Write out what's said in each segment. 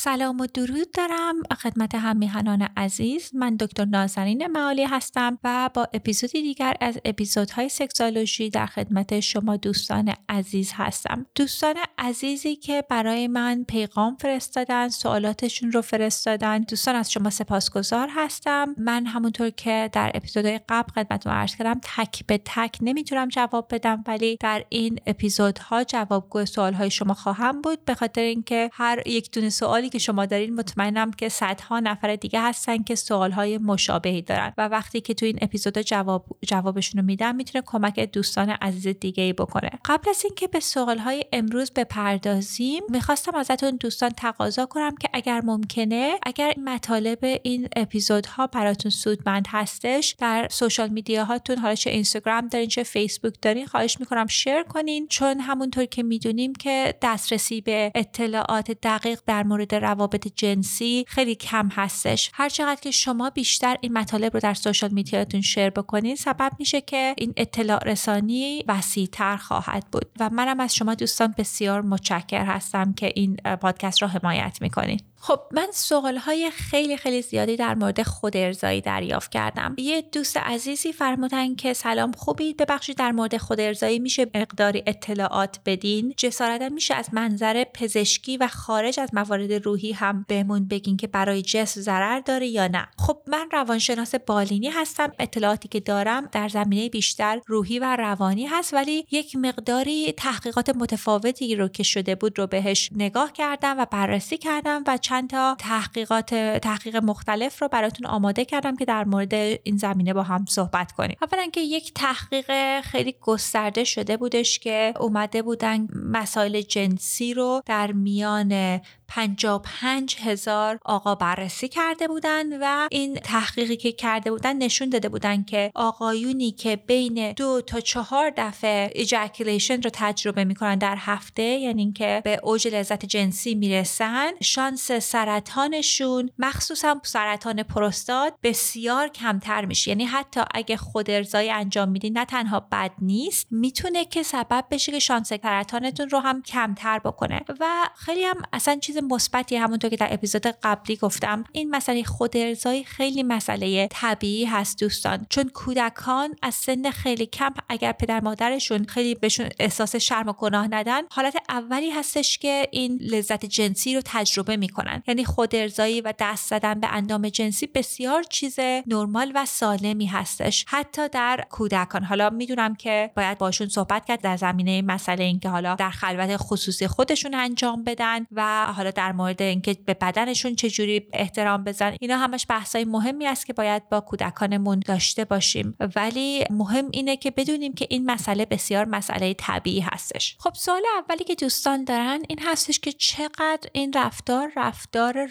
سلام و درود دارم خدمت هم میهنان عزیز. من دکتر نازنین معالی هستم و با اپیزودی دیگر از اپیزودهای سکسالوژی در خدمت شما دوستان عزیز هستم. دوستان عزیزی که برای من پیغام فرستادن سوالاتشون رو فرستادن دوستان از شما سپاسگزار هستم. من همونطور که در اپیزودهای قبل خدمتتون عرض کردم تک به تک نمی‌تونم جواب بدم ولی در این اپیزودها جوابگو سوالهای شما خواهم بود. به خاطر اینکه هر یک دونه سوالی که شما دارین مطمئنم که صدها نفر دیگه هستن که سوالهای مشابهی دارن. و وقتی که تو این اپیزود جواب جوابشون رو میدم می‌تونه کمک دوستان عزیز دیگه ای بکنه. قبل از اینکه به سوالهای امروز بپردازیم می‌خواستم ازتون دوستان تقاضا کنم که اگر ممکنه اگر مطالب این اپیزودها براتون سودمند هستش در سوشال میدیا هاتون حالا چه اینستاگرام دارین چه فیسبوک دارین خواهش می‌کنم شیر کنین. چون همونطور که می‌دونیم که دسترسی به اطلاعات دقیق در مورد روابط جنسی خیلی کم هستش. هر چقدر که شما بیشتر این مطالب رو در سوشال میدیاتون شیر بکنید سبب میشه که این اطلاع رسانی وسیعتر خواهد بود. و منم از شما دوستان بسیار متشکر هستم که این پادکست رو حمایت می‌کنید خب من سوال های خیلی خیلی زیادی در مورد خود ارزایی دریافت کردم. یه دوست عزیزی فرمودن که سلام خوبید ببخشید در مورد خود ارزایی میشه مقداری اطلاعات بدین. جسارتا میشه از منظر پزشکی و خارج از موارد روحی هم بهمون بگین که برای جسم ضرر داره یا نه. خب من روانشناس بالینی هستم. اطلاعاتی که دارم در زمینه بیشتر روحی و روانی هست ولی یک مقداری تحقیقات متفاوتی رو که شده بود رو بهش نگاه کردم و بررسی کردم و چند تا تحقیقات تحقیق مختلف رو براتون آماده کردم که در مورد این زمینه با هم صحبت کنیم. اولا که یک تحقیق خیلی گسترده شده بودش که اومده بودن مسائل جنسی رو در میان 55 هزار آقا بررسی کرده بودن و این تحقیقی که کرده بودن نشون داده بودن که آقایونی که بین دو تا چهار دفعه ejaculation رو تجربه می‌کنن در هفته یعنی اینکه به اوج لذت جنسی می‌رسن شانس سرطانشون مخصوصا سرطان پروستات بسیار کمتر میشه. یعنی حتی اگه خودارضایی انجام میدین نه تنها بد نیست می‌تونه که سبب بشه که شانس سرطانتون رو هم کمتر بکنه. و خیلی هم اصلا چیز مثبتی همونطور که در اپیزود قبلی گفتم این مسئله خودارضایی خیلی مسئله طبیعی هست دوستان. چون کودکان از سن خیلی کم اگر پدر مادرشون خیلی بهشون احساس شرم و گناه ندن حالت اولی هستش که این لذت جنسی رو تجربه می‌کنن. یعنی خود ارزایی و دست زدن به اندام جنسی بسیار چیز نرمال و سالمی هستش. حتی در کودکان. حالا می‌دونم که باید باشون صحبت کرد در زمینه مسئله اینکه حالا در خلوت خصوصی خودشون انجام بدن و حالا در مورد اینکه به بدنشون چجوری احترام بزن. اینا همش بحثای مهمی است که باید با کودکانمون داشته باشیم. ولی مهم اینه که بدونیم که این مسئله بسیار مسئله طبیعی هستش. خب سوال اولی که دوستان دارن این هستش که چقدر این رفتار رفتار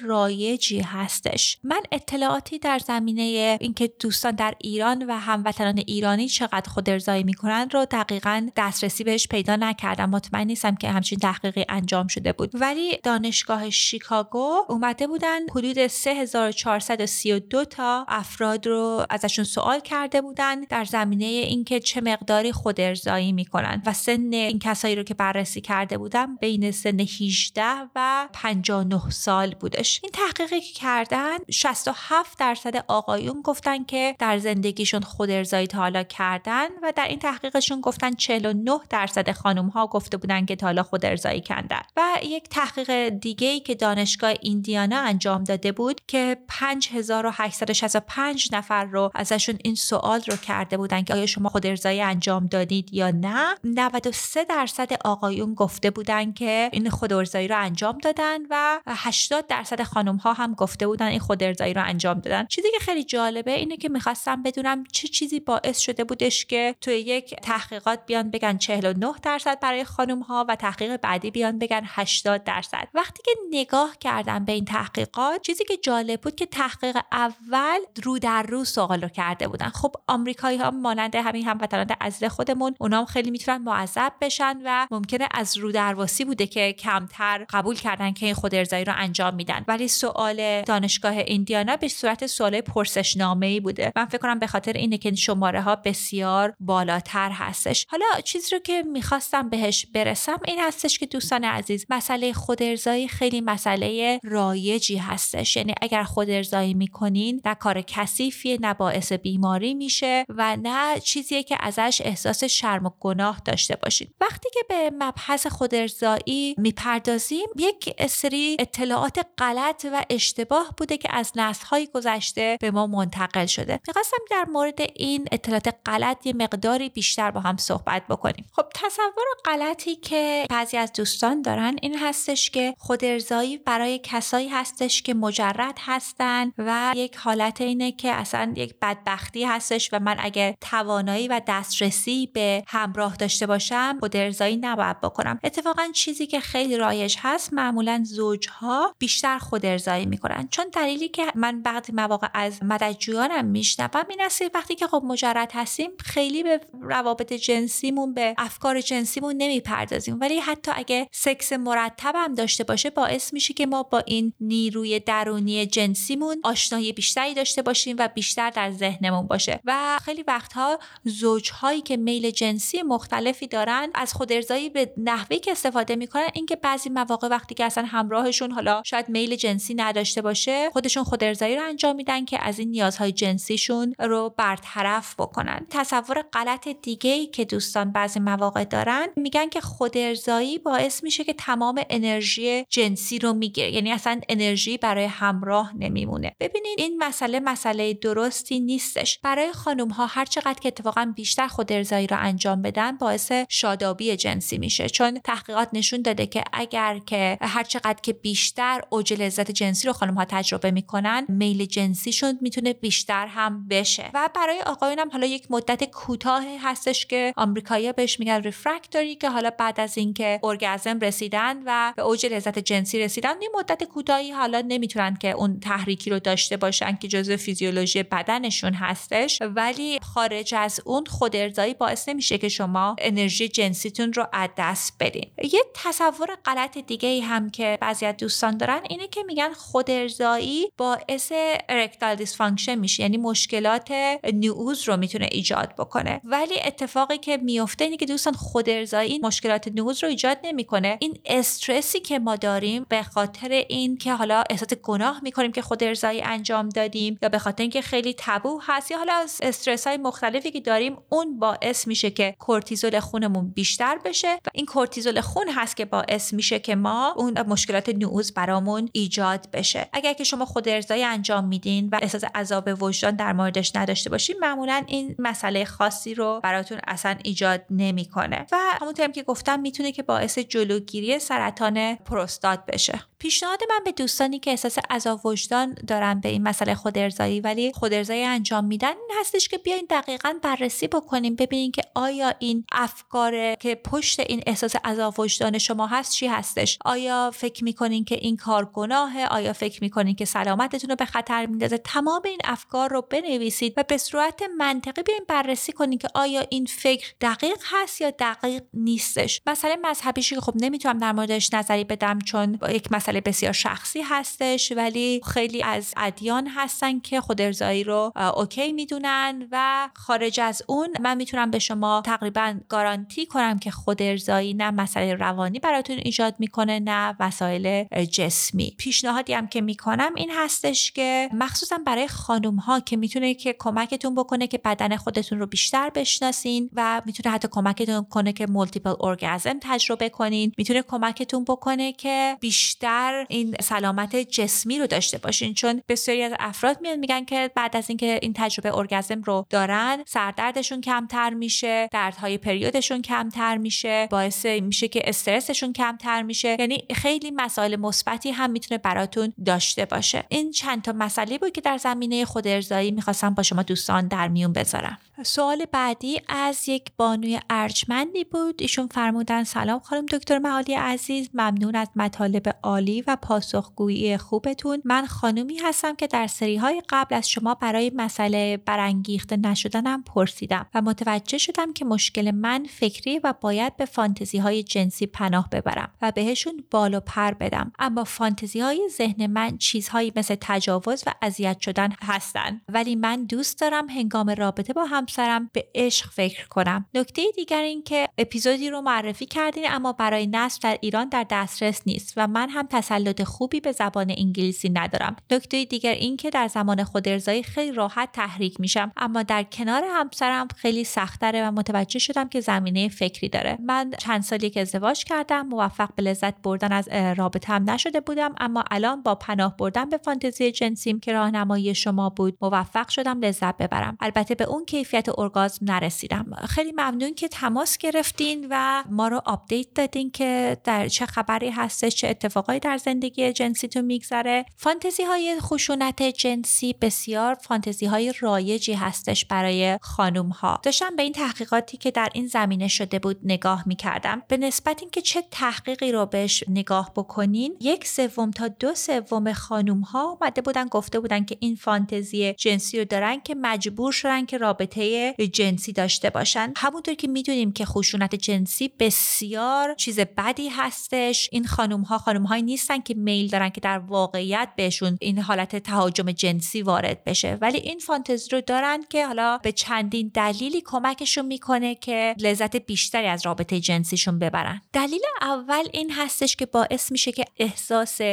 رایجی هستش. من اطلاعاتی در زمینه اینکه دوستان در ایران و هموطنان ایرانی چقدر خود ارزایی می‌کنن رو دقیقا دسترسی بهش پیدا نکردم. مطمئن نیستم که همچین تحقیقی انجام شده بود. ولی دانش دانشگاه شیکاگو اومده بودن حدود 3432 تا افراد رو ازشون سوال کرده بودن در زمینه اینکه چه مقداری خود ارزایی می‌کنن. و سن این کسایی رو که بررسی کرده بودن بین سن 18 و 59 سال. بودش. این تحقیقی که کردن 67 درصد آقایون گفتن که در زندگیشون خود ارزایی تا حالا کردن و در این تحقیقشون گفتن 49 درصد خانم ها گفته بودن که تا حالا خود ارزایی کردن. و یک تحقیق دیگه ای که دانشگاه ایندیانا انجام داده بود که 5865 نفر رو ازشون این سوال رو کرده بودن که آیا شما خود ارزایی انجام دادید یا نه. 93 درصد آقایون گفته بودن که این خود ارزایی رو انجام دادن و 80 درصد خانم ها هم گفته بودن این خود ارزایی رو انجام دادن. چیزی که خیلی جالبه اینه که می‌خواستم بدونم چه چیزی باعث شده بودش که توی یک تحقیقات بیان بگن 49 درصد برای خانم ها و تحقیق بعدی بیان بگن 80 درصد. وقتی که نگاه کردم به این تحقیقات چیزی که جالب بود که تحقیق اول رو در رو سوال رو کرده بودن. خب آمریکایی ها مانند همین هموطنان عزیز خودمون اونام خیلی می‌تونن معذب بشن و ممکنه از رو درواسی بوده که کمتر قبول کردن که این خود ارزایی رو انجام میدن. ولی سوال دانشگاه ایندیانا به صورت سوال پرسشنامه ای بوده. من فکر کنم به خاطر اینه که شماره ها بسیار بالاتر هستش. حالا چیزی رو که می‌خواستم بهش برسم این هستش که دوستان عزیز مسئله خود ارزایی خیلی مسئله رایجی هستش. یعنی اگر خود ارزایی می‌کنین نه کار کثیفیه نه باعث بیماری میشه و نه چیزیه که ازش احساس شرم و گناه داشته باشید وقتی که به مبحث خود ارزایی می‌پردازیم یک سری اطلاعات غلط و اشتباه بوده که از نسل‌های گذشته به ما منتقل شده. می‌خواستم در مورد این اطلاعات غلط یه مقداری بیشتر با هم صحبت بکنیم. خب تصور غلطی که بعضی از دوستان دارن این هستش که خود ارزایی برای کسایی هستش که مجرد هستن و یک حالت اینه که اصلا یک بدبختی هستش و من اگر توانایی و دسترسی به همراه داشته باشم خود ارزایی نباید بکنم. اتفاقا چیزی که خیلی رایج هست معمولا زوجها بیشتر خود ارزایی می‌کنن. چون دلیلی که من بعضی مواقع از مددجویانم میشنوم این است وقتی که خب مجرد هستیم خیلی به روابط جنسیمون به افکار جنسیمون نمی‌پردازیم. ولی حتی اگه سکس مرتب هم داشته باشه باعث میشه که ما با این نیروی درونی جنسیمون آشنایی بیشتری داشته باشیم و بیشتر در ذهنمون باشه. و خیلی وقتها زوجهایی که میل جنسی مختلفی دارن از خود ارزایی به نحوی که استفاده می‌کنن اینکه بعضی مواقع وقتی که اصلا همراهشون حالا شاید میل جنسی نداشته باشه خودشون خود ارزایی رو انجام میدن که از این نیازهای جنسیشون رو برطرف بکنن. تصور غلط دیگه ای که دوستان بعضی مواقع دارن میگن که خود ارزایی باعث میشه که تمام انرژی جنسی رو می‌گیره. یعنی اصلا انرژی برای همراه نمیمونه. ببینید این مسئله مسئله درستی نیستش. برای خانم ها هر چقدر که اتفاقا بیشتر خود ارزایی رو انجام بدن باعث شادابی جنسی میشه. چون تحقیقات نشون داده که اگر که هر چقدر که بیشتر اوج لذت جنسی رو خانم ها تجربه می‌کنن میل جنسیشون می‌تونه بیشتر هم بشه. و برای آقایون هم حالا یک مدت کوتاه هستش که آمریکایی‌ها بهش میگن ریفرکتوری که حالا بعد از اینکه ارگازم رسیدن و به اوج لذت جنسی رسیدن این مدت کوتاهی حالا نمی‌تونن که اون تحریکی رو داشته باشن که جزء فیزیولوژی بدنشون هستش. ولی خارج از اون خودارضایی باعث نمیشه که شما انرژی جنسیتون رو از دست بدین. یه تصور غلط دیگه ای هم که بعضی از دوستان دارن اینه که میگن خودارضایی باعث erectile dysfunction میشه یعنی مشکلات نعوظ رو می‌تونه ایجاد بکنه. ولی اتفاقی که میفته اینه که دوستان خودارضایی مشکلات نعوظ رو ایجاد نمی‌کنه. این استرسی که ما داریم به خاطر این که حالا احساس گناه می‌کنیم که خودارضایی انجام دادیم یا به خاطر اینکه خیلی تبو هست یا حالا از استرس های مختلفی که داریم اون باعث میشه که کورتیزول خونمون بیشتر بشه و این کورتیزول خون هست که باعث میشه که ما اون مشکلات نعوز برامون ایجاد بشه. اگر که شما خود ارزایی انجام میدین و احساس عذاب وجدان در موردش نداشته باشین معمولا این مسئله خاصی رو براتون اصلا ایجاد نمی‌کنه. و همونطور که گفتم می‌تونه که باعث جلوگیری سرطان پروستات بشه. پیشنهاد من به دوستانی که احساس عذاب وجدان دارن به این مسئله خود ارزایی ولی خود ارزایی انجام میدن این هستش که بیاین دقیقا بررسی بکنیم ببینین که آیا این افکار که پشت این احساس عذاب وجدان شما هست چی هستش؟ آیا فکر می‌کنین که این کار گناهه آیا فکر می‌کنین که سلامتتون رو به خطر میندازه؟ تمام این افکار رو بنویسید و به صورت منطقی بیاین بررسی کنین که آیا این فکر دقیق هست یا دقیق نیستش. مثلا مذهبیشی که خب نمی‌تونم در موردش نظری بدم چون یک مسئله بسیار شخصی هستش ولی خیلی از ادیان هستن که خود ارزایی رو اوکی می‌دونن و خارج از اون من می‌تونم به شما تقریبا گارانتی کنم که خود ارزایی نه مسئله روانی براتون ایجاد می‌کنه نه وسایل جسمی. پیشنهادی هم که می‌کنم این هستش که مخصوصا برای خانم ها که می‌تونه که کمکتون بکنه که بدن خودتون رو بیشتر بشناسین و می‌تونه حتی کمکتون کنه که multiple orgasm تجربه کنین. می‌تونه کمکتون بکنه که بیشتر این سلامت جسمی رو داشته باشین. چون بسیاری از افراد میان میگن که بعد از اینکه این تجربه ارگازم رو دارن سردردشون کمتر میشه دردهای پریودشون کمتر میشه باعث میشه که استرسشون کمتر میشه. یعنی خیلی مسائل مثبتی هم می‌تونه براتون داشته باشه. این چند تا مسئله بود که در زمینه خود ارزایی می‌خواستم با شما دوستان در میون بذارم. سوال بعدی از یک بانوی ارجمندی بود. ایشون فرمودن سلام خانم دکتر معالی عزیز ممنون از مطالب عالی و پاسخگویی خوبتون. من خانومی هستم که در سری های قبل از شما برای مسئله برانگیخته نشدنم پرسیدم و متوجه شدم که مشکل من فکری و باید به فانتزی های جنسی پناه ببرم و بهشون بال و پر بدم. اما فانتزی های ذهن من چیزهایی مثل تجاوز و اذیت شدن هستن. ولی من دوست دارم هنگام رابطه با همسرم به عشق فکر کنم. نکته دیگر این که اپیزودی رو معرفی کردین اما برای نصب در ایران در دسترس نیست و من هم تسلط خوبی به زبان انگلیسی ندارم. نکته دیگر این که در زمان خودارضایی خیلی راحت تحریک میشم اما در کنار همسرم خیلی سختره و متوجه شدم که زمینه فکری داره. من چند سالی که ازدواج کردم موفق به لذت بردن از رابطه هم نشده بودم اما الان با پناه بردن به فانتزی جنسیم که راهنمایی شما بود موفق شدم لذت ببرم. البته به اون کیفیت ارگازم نرسیدم. خیلی ممنون که تماس گرفتین و ما رو update دادین که در چه خبری هستش چه اتفاقایی در زندگی جنسیتون میگذره. فانتزی های خشونت جنسی بسیار فانتزی های رایجی هستش برای خانوم ها داشتم به این تحقیقاتی که در این زمینه شده بود نگاه می‌کردم. به نسبت اینکه چه تحقیقی رو بهش نگاه بکنین یک سوم تا دو سوم خانوم ها اومده بودن گفته بودن که این فانتزی جنسی رو دارن که مجبور شدن که رابطه جنسی داشته باشن. همونطور که می‌دونیم که خشونت جنسی بسیار چیز بدی هستش. این خانم ها خانم هایی نیستن که میل دارن که در واقعیت بهشون این حالت تهاجم جنسی وارد بشه. ولی این فانتزی رو دارن که حالا به چندین دلیلی کمکشون می‌کنه که لذت بیشتری از رابطه جنسیشون ببرن. دلیل اول این هستش که باعث میشه که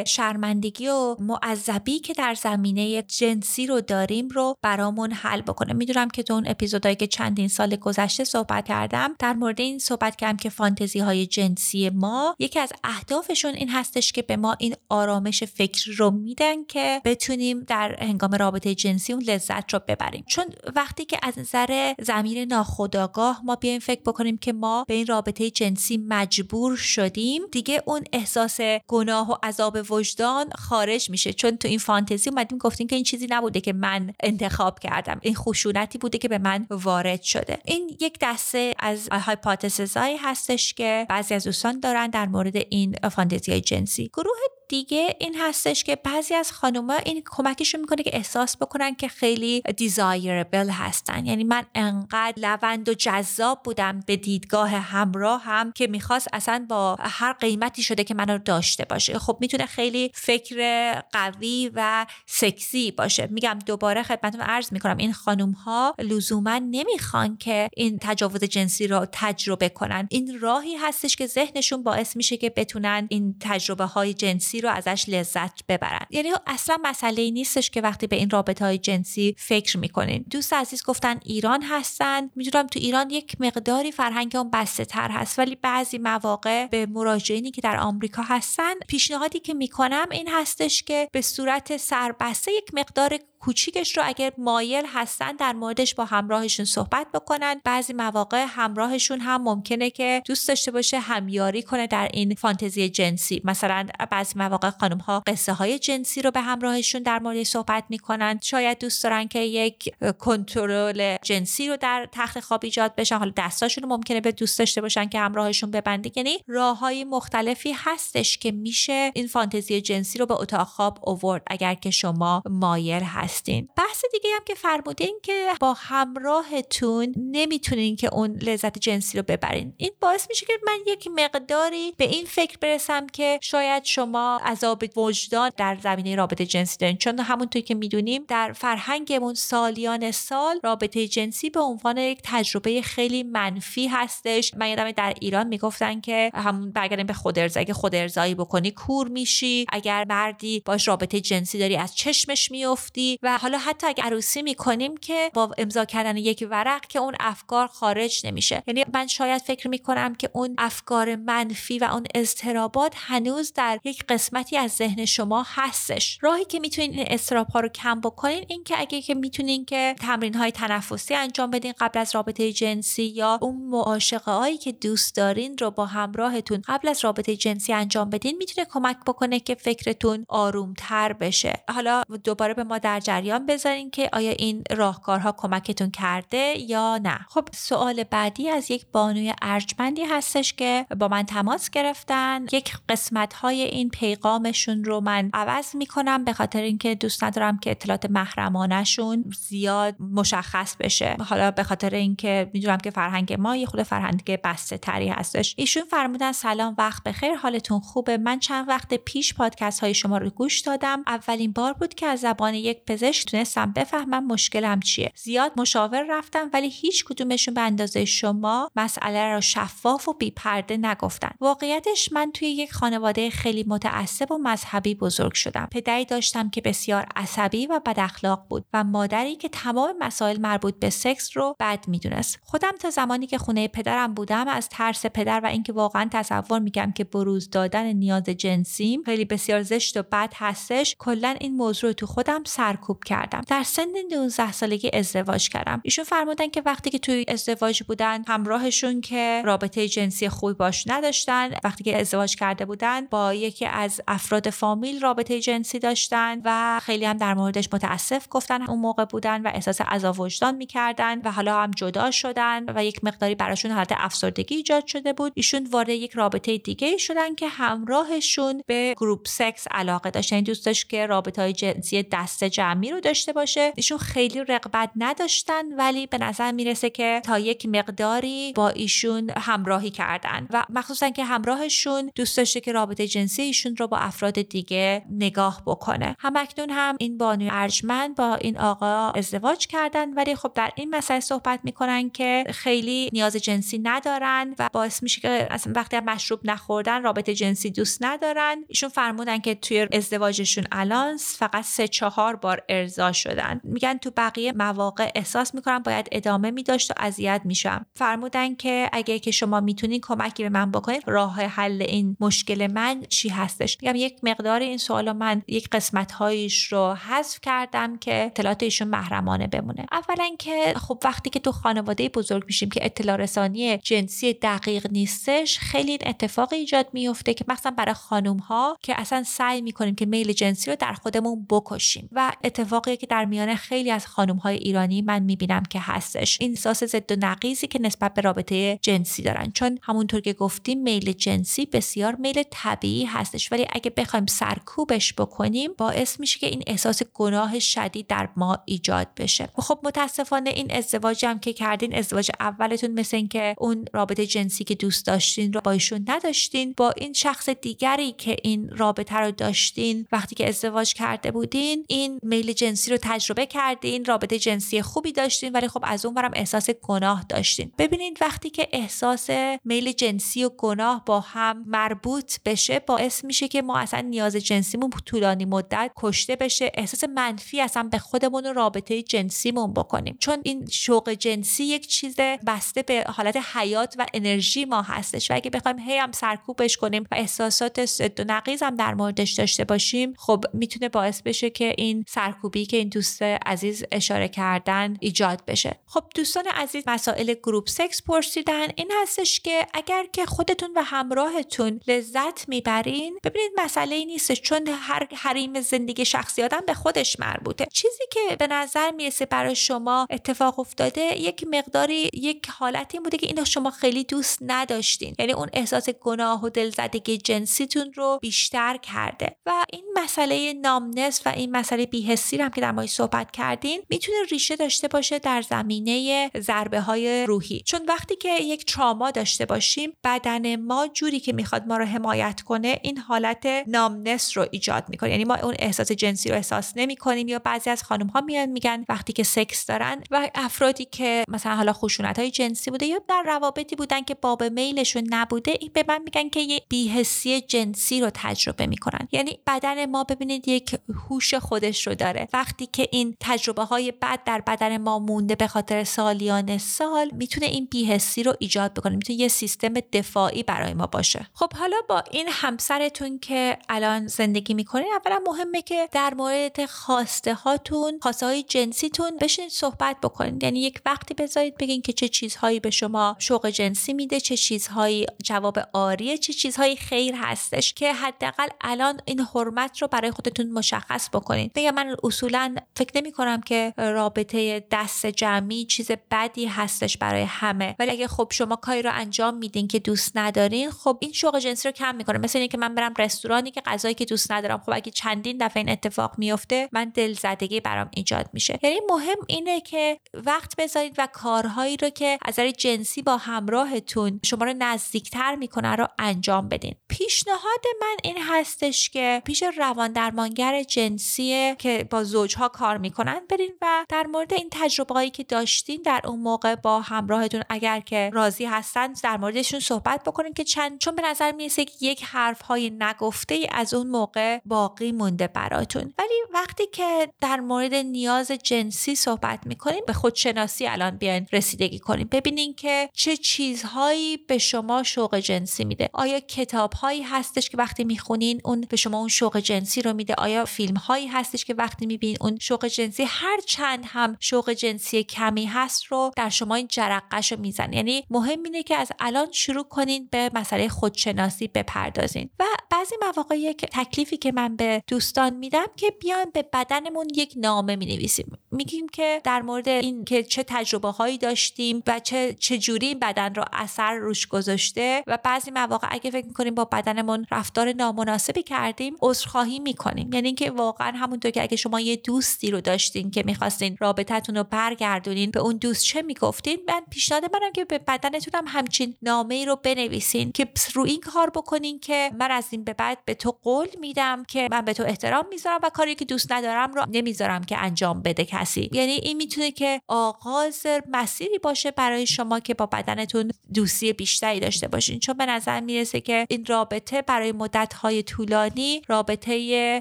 شرمندگی و معذبی که در زمینه جنسی رو داریم رو برامون حل بکنه. می‌دونم که تو اون اپیزودهایی که چندین سال گذشته صحبت کردم در مورد این صحبت کردم که فانتزی های جنسی ما یکی از اهدافشون این هستش که به ما این آرامش فکر رو میدن که بتونیم در هنگام رابطه جنسی اون لذت رو ببریم. چون وقتی که از نظر زمیر ناخودآگاه ما بیایم فکر بکنیم که ما به این رابطه جنسی مجبور شدیم دیگه اون احساس گناه و عذاب وجدان خارج میشه. چون تو این فانتزی اومدیم گفتیم که این چیزی نبوده که من انتخاب کردم. این خشونتی بوده که به من وارد شده. این یک دسته از هایپاتزهای هستش که بعضی از دوستان دارن در مورد این فانتزی جنسی. گروه دیگه این هستش که بعضی از خانوما این کمکشون می‌کنه که احساس بکنن که خیلی دیزایربل هستن. یعنی من انقدر لوند و جذاب بودم به دیدگاه همراه هم که می‌خواست اصلا با هر قیمتی شده که منو داشته باشه. خب می‌تونه خیلی فکر قوی و سکسی باشه. میگم دوباره خدمتتون عرض می‌کنم این خانوم ها لزوما نمی‌خوان که این تجاوز جنسی رو تجربه کنن. این راهی هستش که ذهنشون باعث میشه که بتونن این تجربه های جنسی رو ازش لذت ببرن. یعنی اصلا مسئله ای نیستش که وقتی به این رابطه های جنسی فکر می‌کنین. دوست عزیز گفتن ایران هستن. می‌دونم تو ایران یک مقداری فرهنگ اون بسته تر هست ولی بعضی مواقع به مراجعینی که در آمریکا هستن پیشنهادی که می‌کنم این هستش که به صورت سربسته یک مقدار کوچیکش رو اگر مایل هستن در موردش با همراهشون صحبت بکنن. بعضی مواقع همراهشون هم ممکنه که دوست داشته باشه همیاری کنه در این فانتزی جنسی. مثلا بعضی مواقع خانم ها قصه های جنسی رو به همراهشون در مورد صحبت می‌کنن. شاید دوست دارن که یک کنترل جنسی رو در تخت خواب ایجاد بشن. حالا دستاشون ممکنه به دوست داشته باشن که همراهشون ببنده یعنی راه های مختلفی هستش که میشه این فانتزی جنسی رو به اتاق خواب اوورد اگر که شما مایل هست. هستین. بحث دیگه هم که فرمودین که با همراهتون نمی‌تونین که اون لذت جنسی رو ببرین. این باعث میشه که من یک مقداری به این فکر برسم که شاید شما عذاب وجدان در زمینه رابطه جنسی دارین. چون همونطور که می‌دونیم در فرهنگمون سالیان سال رابطه جنسی به عنوان یک تجربه خیلی منفی هستش. من یادم در ایران می‌گفتن که همون برگردیم به خود ارزایی اگه خود ارزایی بکنی کور میشی. اگر مردی باش رابطه جنسی داری از چشمش میافتی. و حالا حتی اگه عروسی می‌کنیم که با امضا کردن یک ورق که اون افکار خارج نمیشه. یعنی من شاید فکر می‌کنم که اون افکار منفی و اون اضطرابات هنوز در یک قسمتی از ذهن شما هستش. راهی که می‌تونین این اضطراب ها رو کم بکنین این که اگه که می‌تونین که تمرین های تنفسی انجام بدین قبل از رابطه جنسی یا اون معاشقه هایی که دوست دارین رو با همراهتون قبل از رابطه جنسی انجام بدین می‌تونه کمک بکنه که فکرتون آرومتر بشه. حالا دوباره به ما در جریان بذارین که آیا این راهکارها کمکتون کرده یا نه. خب سوال بعدی از یک بانوی ارجمندی هستش که با من تماس گرفتن. یک قسمت های این پیغامشون رو من عوض می‌کنم به خاطر اینکه دوست ندارم که اطلاعات محرمانشون زیاد مشخص بشه. حالا به خاطر اینکه می‌دونم که فرهنگ ما یه خود فرهنگ بسته تری هستش. ایشون فرمودن سلام وقت بخیر حالتون خوبه؟ من چند وقت پیش پادکست های شما رو گوش دادم. اولین بار بود که از زبان یک پزشک تونستم بفهمم مشکلم چیه. زیاد مشاور رفتم ولی هیچ کدومشون به اندازه شما مسئله را شفاف و بی پرده نگفتن. واقعیتش من توی یک خانواده خیلی متعصب و مذهبی بزرگ شدم. پدری داشتم که بسیار عصبی و بد اخلاق بود و مادری که تمام مسائل مربوط به سکس رو بد می‌دونست. خودم تا زمانی که خونه پدرم بودم از ترس پدر و اینکه واقعا تصور میگم که بروز دادن نیاز جنسیم خیلی بسیار زشت و بد هستش کلا این موضوع رو تو خودم سرکوب کردم. در سن 19 سالگی ازدواج کردم. ایشون فرمودن که وقتی که توی ازدواج بودن همراهشون که رابطه جنسی خوبی باش نداشتن وقتی که ازدواج کرده بودن با یکی از افراد فامیل رابطه جنسی داشتن و خیلی هم در موردش متاسف گفتن اون موقع بودن و احساس عذاب وجدان می‌کردن و حالا هم جدا شدن و یک مقداری براشون حالت افسردگی ایجاد شده بود. ایشون وارد یک رابطه دیگه شدن که همراهشون به گروپ سکس علاقه داشتن این دوست داشت که رابطه های جنسی دست جمعی رو داشته باشه. ایشون خیلی رقبت نداشتن ولی به نظر می‌رسه که تا یک مقداری با ایشون همراهی کردن و مخصوصا که همراهشون دوست داشته که رابطه جنسی ایشون رو با افراد دیگه نگاه بکنه. همکنون هم این بانوی ارجمند با این آقا ازدواج کردن ولی خب در این مسئله صحبت می‌کنن که خیلی نیاز جنسی ندارن و باعث میشه که اصلا وقتی مشروب نخوردن رابطه جنسی دوست ندارن. ایشون فرمودن که توی ازدواجشون الان فقط سه چهار بار ارضا شدن. میگن تو بقیه مواقع احساس می‌کنم باید ادامه میداشت و اذیت میشم. فرمودن که اگه که شما می‌تونین کمکی به من بکنید راه حل این مشکل من چی هستش؟ میگم یک مقدار این سوال من یک قسمت هایش رو حذف کردم که اطلاعات ایشون محرمانه بمونه. اولا که خب وقتی که تو خانواده بزرگ میشیم که اطلاع رسانی جنسی دقیق نیستش خیلی اتفاق ایجاد میفته که مثلا برای خانم ها که اصلا سعی می‌کنیم که میل جنسی رو در خودمون بکشیم. و اتفاقی که در میان خیلی از خانم های ایرانی من می‌بینم که هستش. این احساس ضد و نقیزی که نسبت به رابطه جنسی دارن. چون همونطور که گفتیم میل جنسی بسیار میل طبیعی هستش. ولی اگه بخوایم سرکوبش بکنیم باعث میشه که این احساس گناه شدید در ما ایجاد بشه. خب متاسفانه این ازدواج هم که کردین ازدواج اولتون مثل اینکه اون رابطه جنسی که دوست داشتین رو با ایشون نداشتین با این شخص دیگری که این رابطه رو داشتین وقتی که ازدواج کرده بودین این میل جنسی رو تجربه کردین رابطه جنسی خوبی داشتین ولی خب از اون برم احساس گناه داشتین. ببینید وقتی که احساس میل جنسی و گناه با هم مربوط بشه باعث میشه که ما اصلا نیاز جنسیمون طولانی مدت کشته بشه. احساس منفی اصلا به خودمون و رابطه جنسیمون بکنیم. چون این شوق جنسی یک چیز بسته به حالت حیات و انرژی ما هستش. و اگه بخوایم هی هم سرکوبش کنیم و احساسات ضد و نقیض هم در موردش داشته باشیم خب می‌تونه باعث بشه که این سرکوبی که این دوست عزیز اشاره کردن ایجاد بشه. خب دوستان عزیز مسائل گروپ سکس پرسیدن. این هستش که اگر که خودتون و همراهتون لذت می‌برین ببینید مسئله ای نیست چون هر حریم زندگی شخصی آدم به خودش مربوطه. چیزی که به نظر می‌رسه برای شما اتفاق افتاده یک مقداری یک حالتی بوده که اینو شما خیلی دوست نداشتین. یعنی اون احساس گناه و دلزدگی جنسیتون رو بیشتر کرده. و این مسئله نامنس و این مسئله بیهسی هم که در مورد صحبت کردین می‌تونه ریشه داشته باشه در زمینه ضربه های روحی. چون وقتی که یک تراما داشته باشیم بدن ما جوری که می‌خواد ما رو حمایت کنه این حالت نامنس رو ایجاد می‌کنه. یعنی ما اون احساس جنسی رو احساس نمی کنیم یا بعضی از خانم ها میان میگن وقتی که سکس دارن و افرادی که مثلا حالا خشونت های جنسی بوده یا در روابطی بودن که باب میلشون نبوده این به من میگن که یه بیهسی جنسی رو تجربه می‌کنن. یعنی بدن ما ببینید یک هوش خودش رو داره. وقتی که این تجربه های بد در بدن ما مونده به خاطر سالیان سال می‌تونه این بیهسی رو ایجاد بکنه می‌تونه یه سیستم دفاعی برای ما باشه. خب حالا با این همسرتون که الان زندگی می‌کنین اولا مهمه که در مورد خواسته هاتون خواسته های جنسیتون بشین صحبت بکنید یعنی یک وقتی بذارید بگین که چه چیزهایی به شما شوق جنسی میده چه چیزهایی جواب آریه چه چیزهایی خیر هستش که حداقل الان این حرمت رو برای خودتون مشخص بکنید بگم من اصولا فکر نمی کنم که رابطه دست جمعی چیز بدی هستش برای همه. ولی اگه خب شما کاری رو انجام میدین که دوست ندارین خب این شوق جنسی رو کم می‌کنه. مثل اینکه من برم رستورانی که غذایی که دوست ندارم خب اگه چندین دفعه این اتفاق میفته من دلزدگی برام ایجاد میشه. یعنی مهم اینه که وقت بذارید و کارهایی رو که از جنسی با همراهتون شما رو نزدیکتر می‌کنه رو انجام بدین. پیشنهاد من این هستش که پیش روان درمانگر جنسی که با زوجها کار می‌کنن برین و در مورد این تجربه هایی که داشتین در اون موقع با همراهتون اگر که راضی هستن در موردشون صحبت بکنین که چند چون به نظر می‌رسه که یک حرف های نگفته ای از اون موقع باقی مونده براتون. ولی وقتی که در مورد نیاز جنسی صحبت می‌کنین به خودشناسی الان بیاین رسیدگی کنین. ببینین که چه چیزهایی به شما شوق جنسی میده. آیا کتاب هایی هستش که وقتی می‌خونین اون به شما اون شوق جنسی رو میده؟ آیا فیلم هایی هستش که وقتی می‌بینین اون شوق جنسی هر چند هم شوق جنسی کمی هست رو در شما این جرقش رو میزن یعنی مهم اینه که از الان شروع کنین به مسئله خودشناسی بپردازین. و بعضی مواقع یک تکلیفی که من به دوستان میدم که بیان به بدنمون یک نامه می نویسیم میگیم که در مورد این که چه تجربه هایی داشتیم و چه چه جوری این بدن رو اثر روش گذاشته و بعضی مواقع اگه فکر می‌کنیم با بدنمون رفتار نامناسبی کردیم عذرخواهی می‌کنیم. یعنی اینکه واقعا همونطور که اگه شما یه دوستی رو داشتین که می‌خواستین رابطتون رو برگردونین به اون دوست چه می‌گفتین؟ من پیشنهاد منم که به بدنتون هم همچین نامه ای رو بنویسین که رو این کار بکنین که من از این به بعد به تو قول میدم که من به تو احترام می‌ذارم و کاری که دوست ندارم رو نمی‌ذارم که انجام بده کسی. یعنی این می‌تونه که آغاز مسیری باشه برای شما که با بدنتون دوستی بیشتری داشته باشین. چون به نظر می‌رسه که این رابطه برای مدت های طولانی رابطه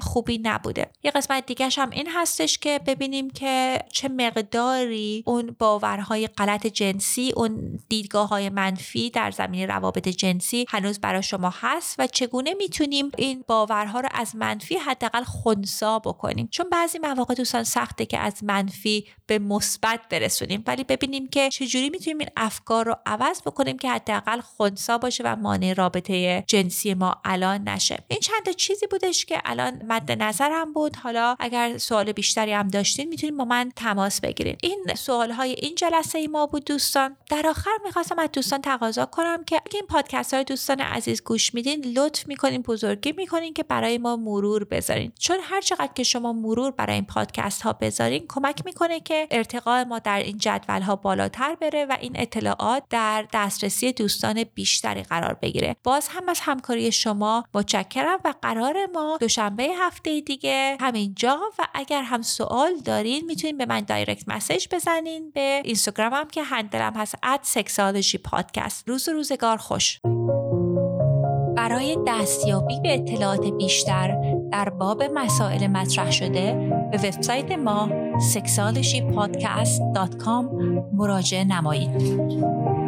خوبی نبوده. یه قسمت دیگه هم این هستش که ببینیم که چه مقداری اون باورهای غلط جنسی اون دیدگاه های منفی در زمینه روابط جنسی هنوز برای شما هست و چگونه می‌تونیم این باورها رو از منفی حداقل خونسا بکنیم؟ چون بعضی مواقع دوستان سخته که از منفی به مثبت برسونیم. ولی ببینیم که چجوری می‌تونیم این افکار رو عوض بکنیم که حداقل خونسا باشه و مانع رابطه جنسی ما الان نشه. این چند چیزی بودش که الان مد نظرم بود. حالا اگر سوال بیشتری هم داشتین می‌تونیم با من تماس بگیرین. این سوال های این جلسه ای ما بود دوستان. در آخر می‌خواستم از دوستان تقاضا کنم که اگه این پادکست های دوستان عزیز گوش میدین لطف می‌کنین بزرگی می‌کنین که برای ما مرور بذارین. چون هر چقدر که شما مرور برای این پادکست ها بذارین کمک می‌کنه که ارتقاء ما در این جدول ها بالاتر بره و این اطلاعات در دسترسی دوستان بیشتری قرار بگیره. باز هم از همکاری شما متشکرم و قرار ما دوشنبه هفته دیگه همینجا و اگر هم سوال دارین می‌تونین به من دایرکت مسیج بزنین. به اینستاگرامم که هندلم هست اد پادکست روز روزگار خوش. برای دستیابی به اطلاعات بیشتر در باب مسائل مطرح شده به وبسایت ما sexualshypodcast.com مراجعه نمایید.